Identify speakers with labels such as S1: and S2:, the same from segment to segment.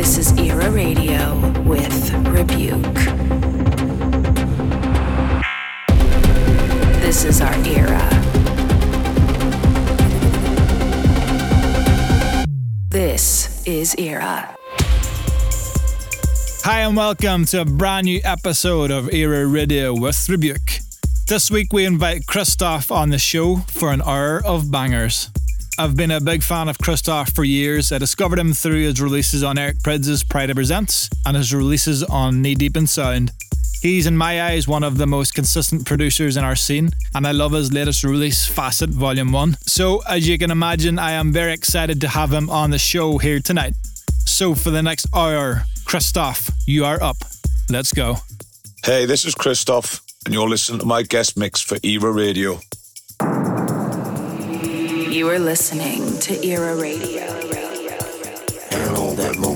S1: This is Era Radio with Rebuke. This is our era. This is Era.
S2: Hi, and welcome to a brand new episode of Era Radio with Rebuke. This week we invite Cristoph on the show for an hour of bangers. I've been a big fan of Cristoph for years. I discovered him through his releases on Eric Prydz' Pryda Presents and his releases on Knee Deep in Sound. He's, in my eyes, one of the most consistent producers in our scene, and I love his latest release, Facet Volume 1. So, as you can imagine, I am very excited to have him on the show here tonight. So, for the next hour, Cristoph, you are up. Let's go.
S3: Hey, this is Cristoph, and you're listening to my guest mix for Era Radio.
S1: You are listening to Era Radio.
S4: And all that moving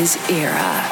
S1: Era.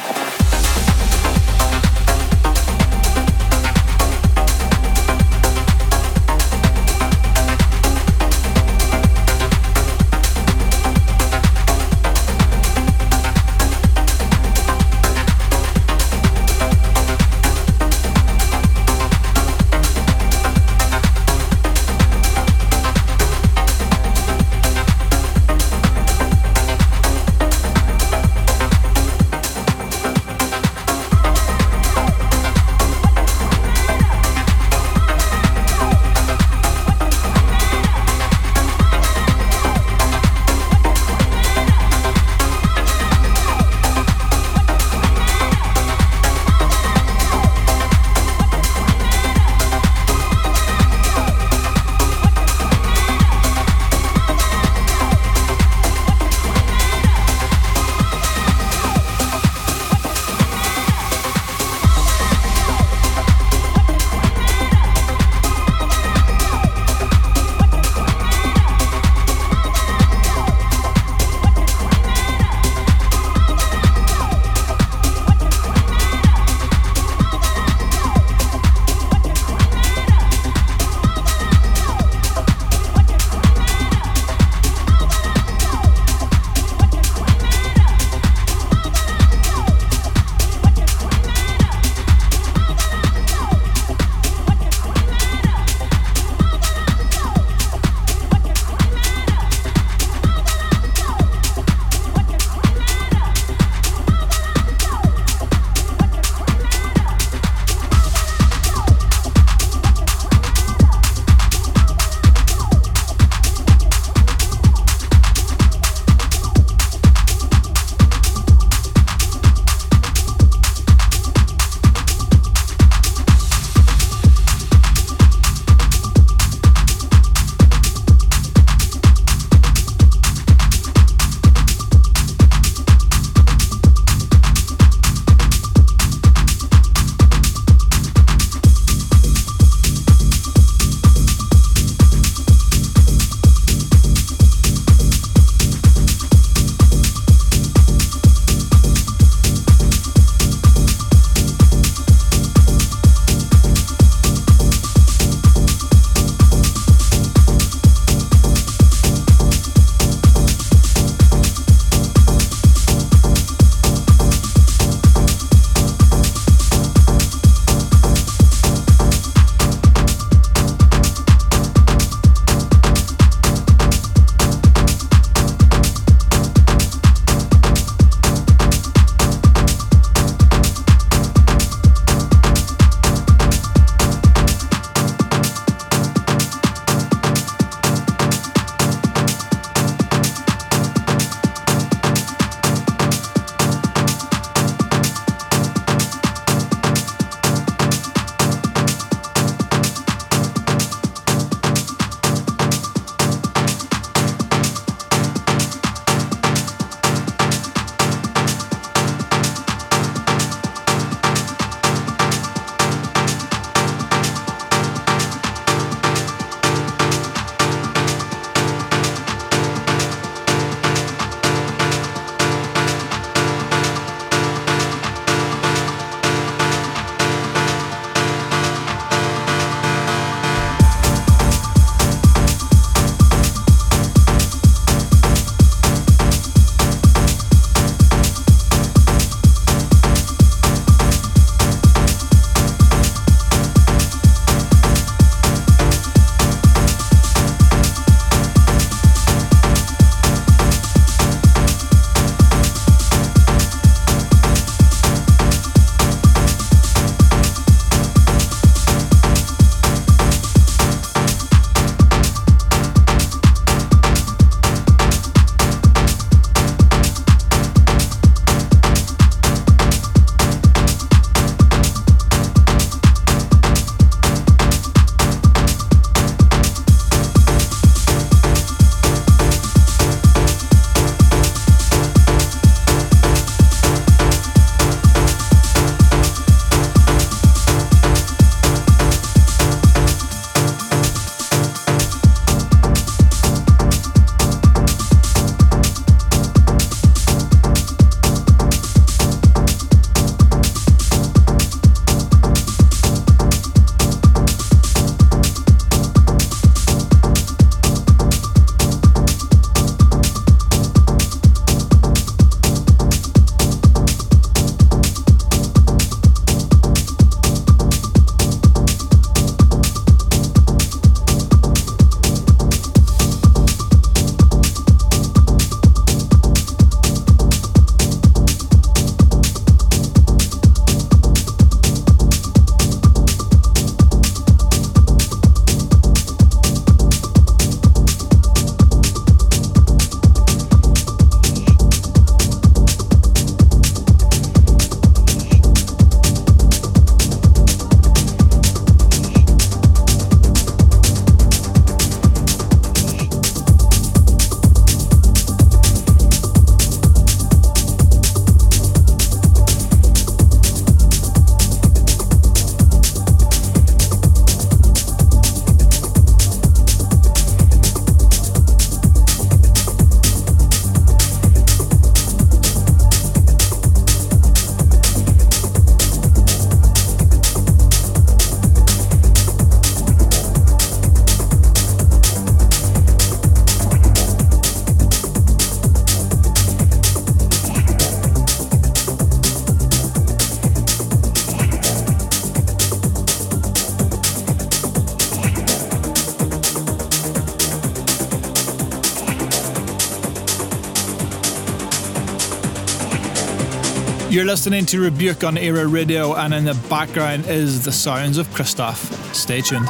S2: Listening to Rebuke on Era Radio, and in the background is the sounds of Cristoph. Stay tuned.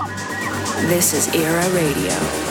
S1: This is Era Radio.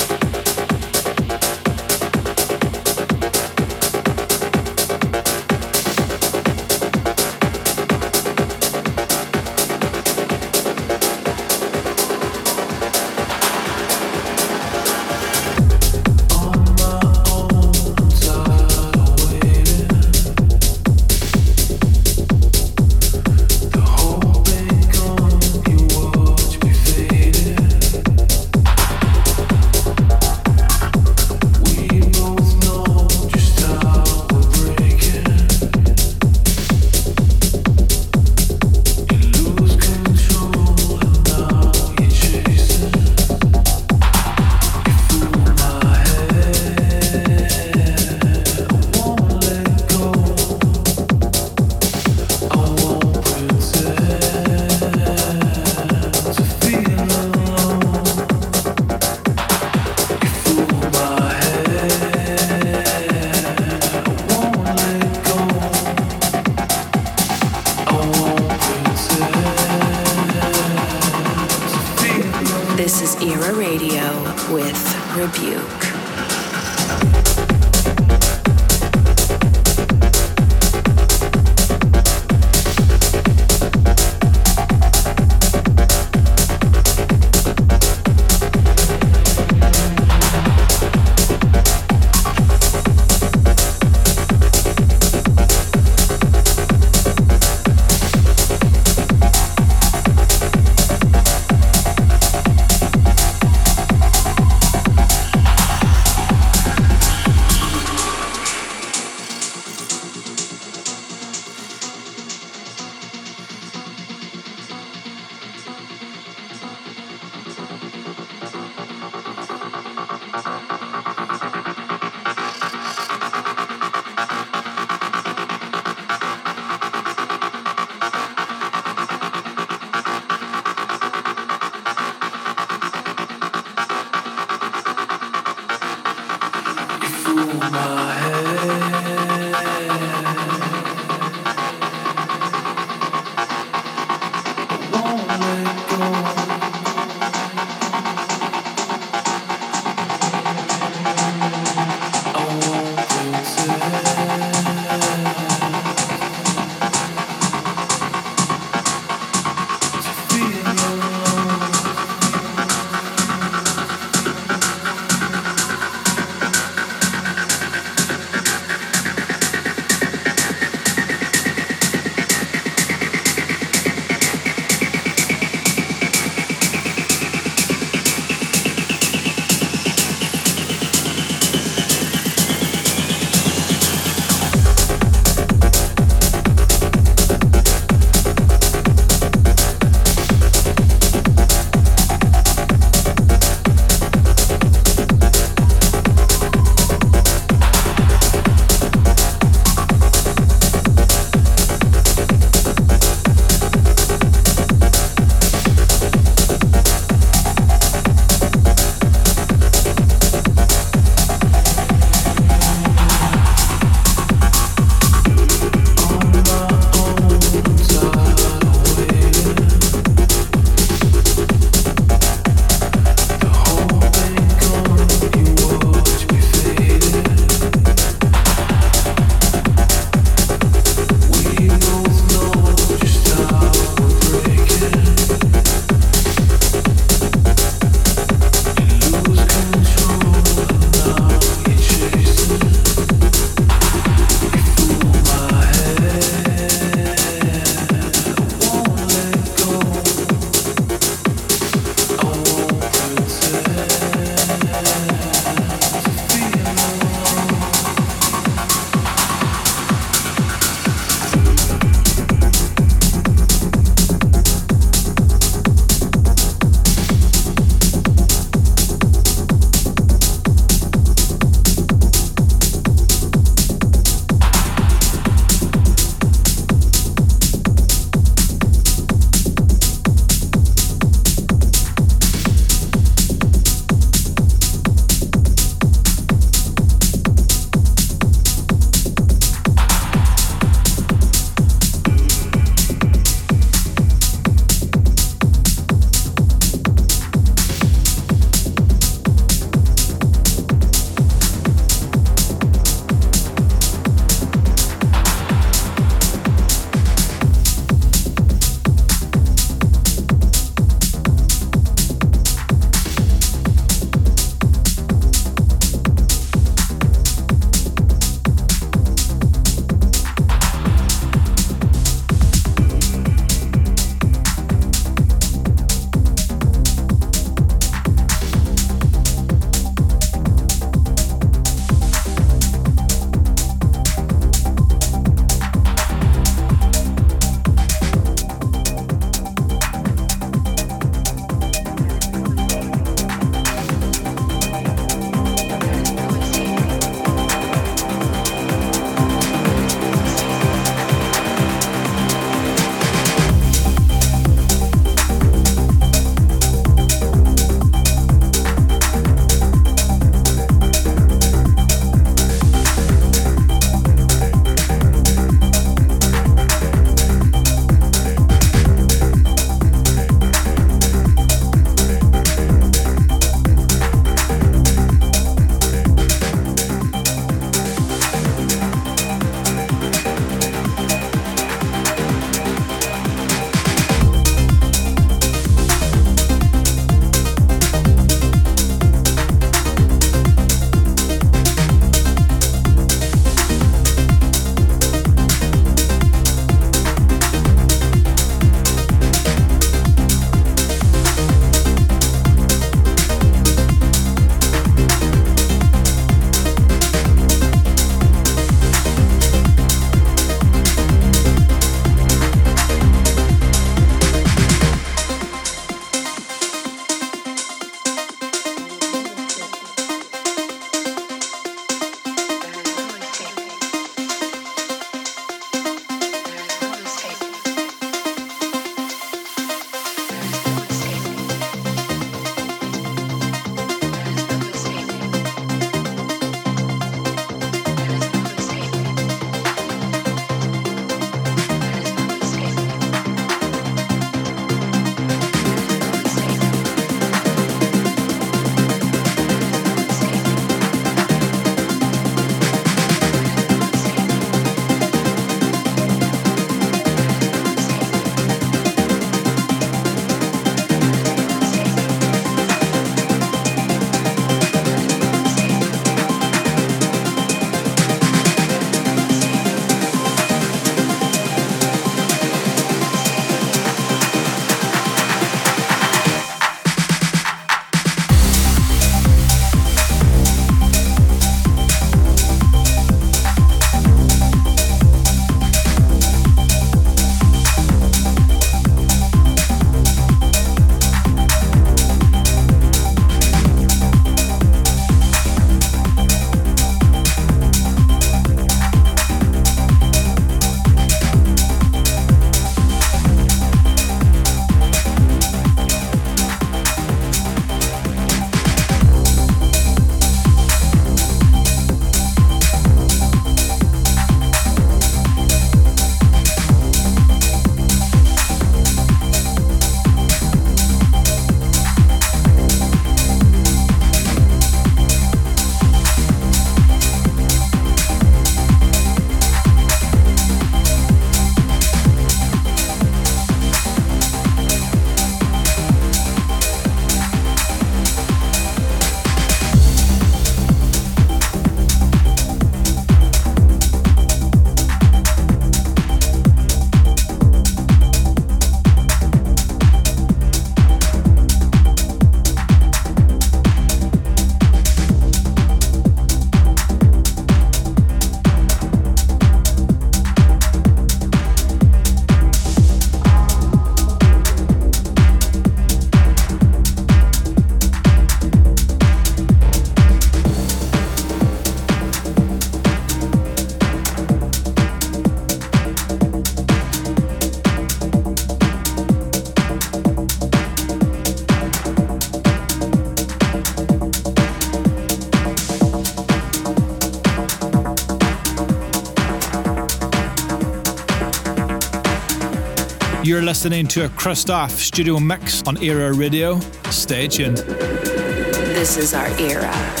S2: You're listening to a Cristoph studio mix on Era Radio. Stay tuned.
S5: This is our era.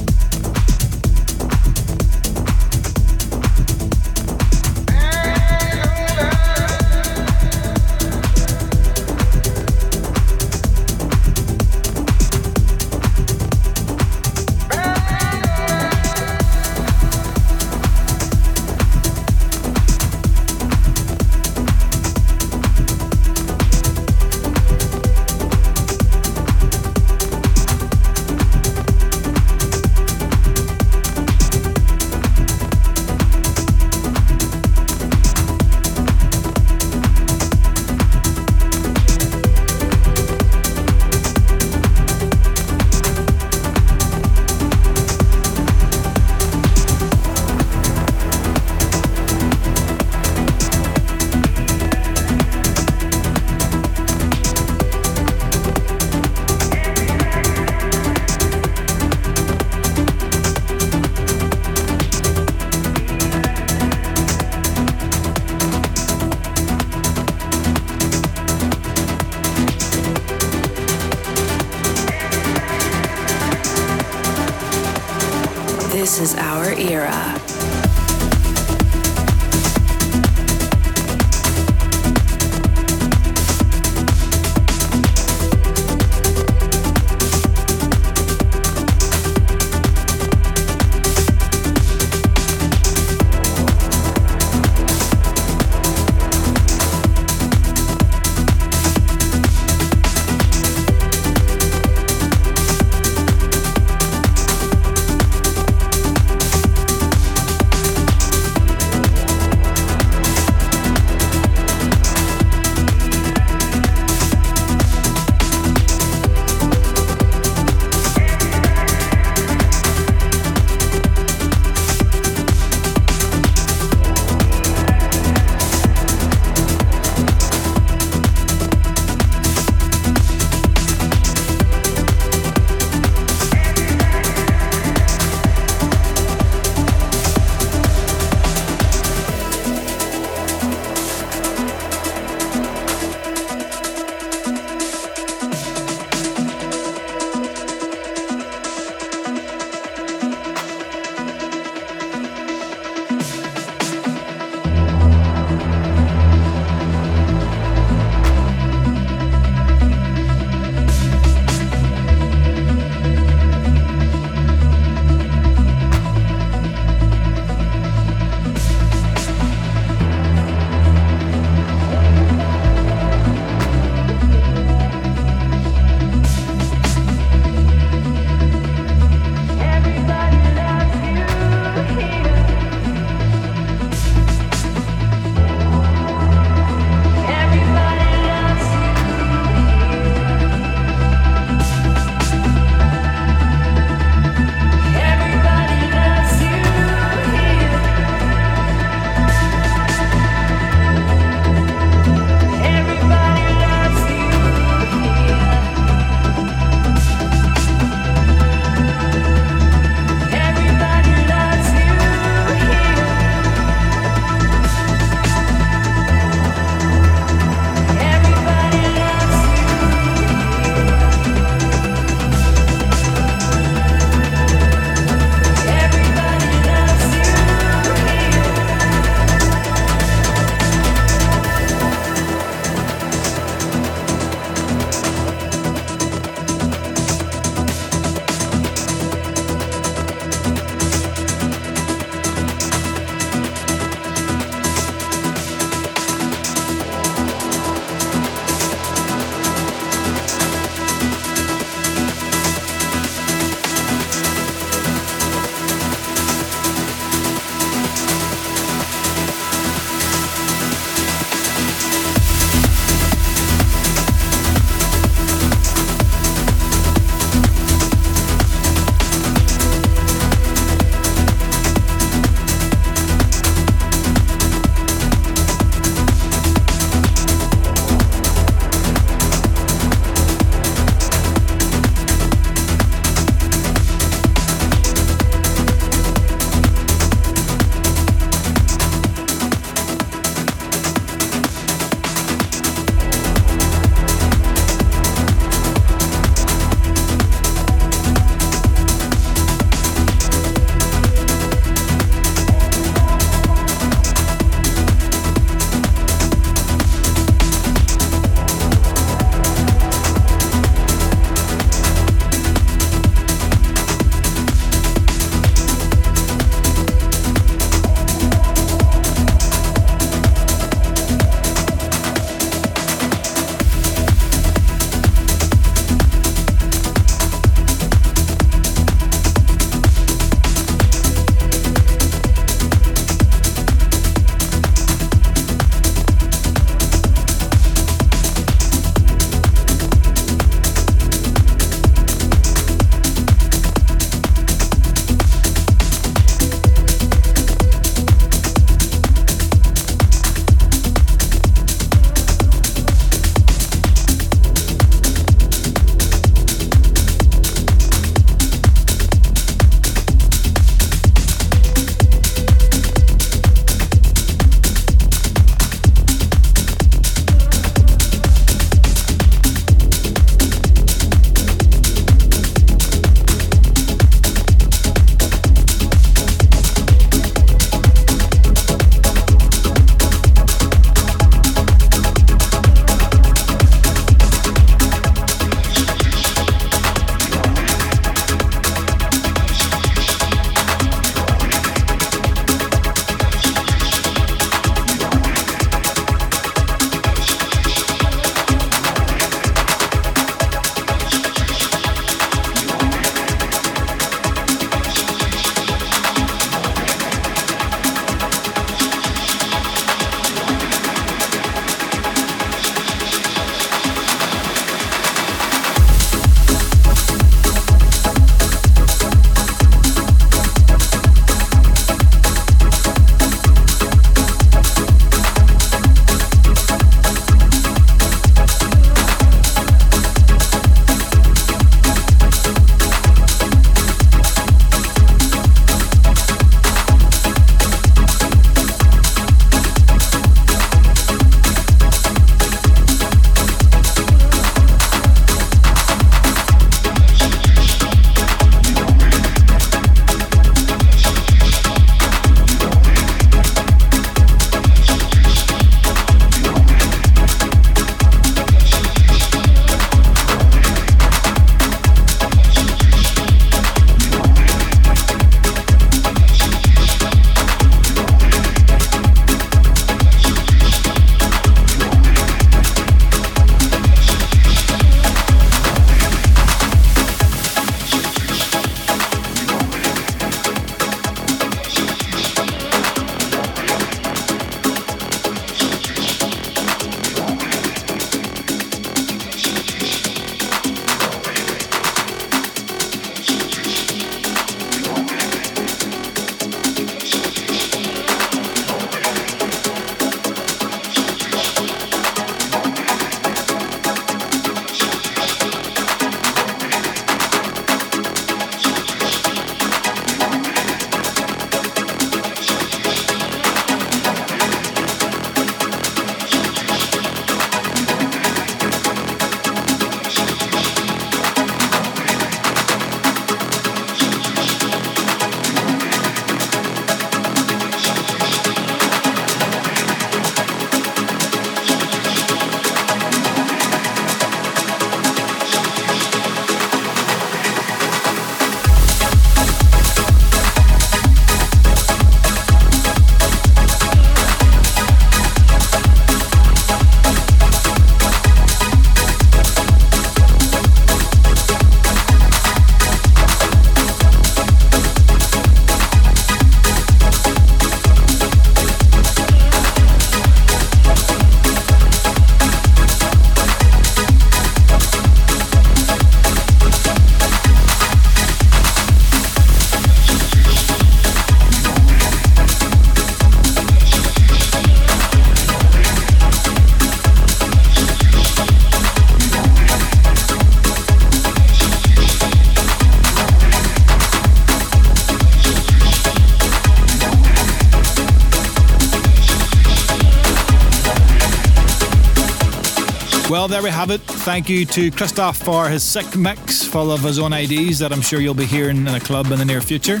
S2: Well, there we have it. Thank you to Cristoph for his sick mix full of his own IDs that I'm sure you'll be hearing in a club in the near future.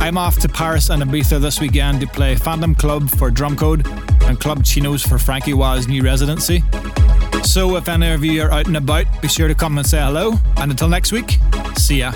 S2: I'm off to Paris and Ibiza this weekend to play Phantom Club for Drumcode and Club Chinois for Frankie Wah's new residency. So if any of you are out and about, be sure to come and say hello. And until next week, see ya.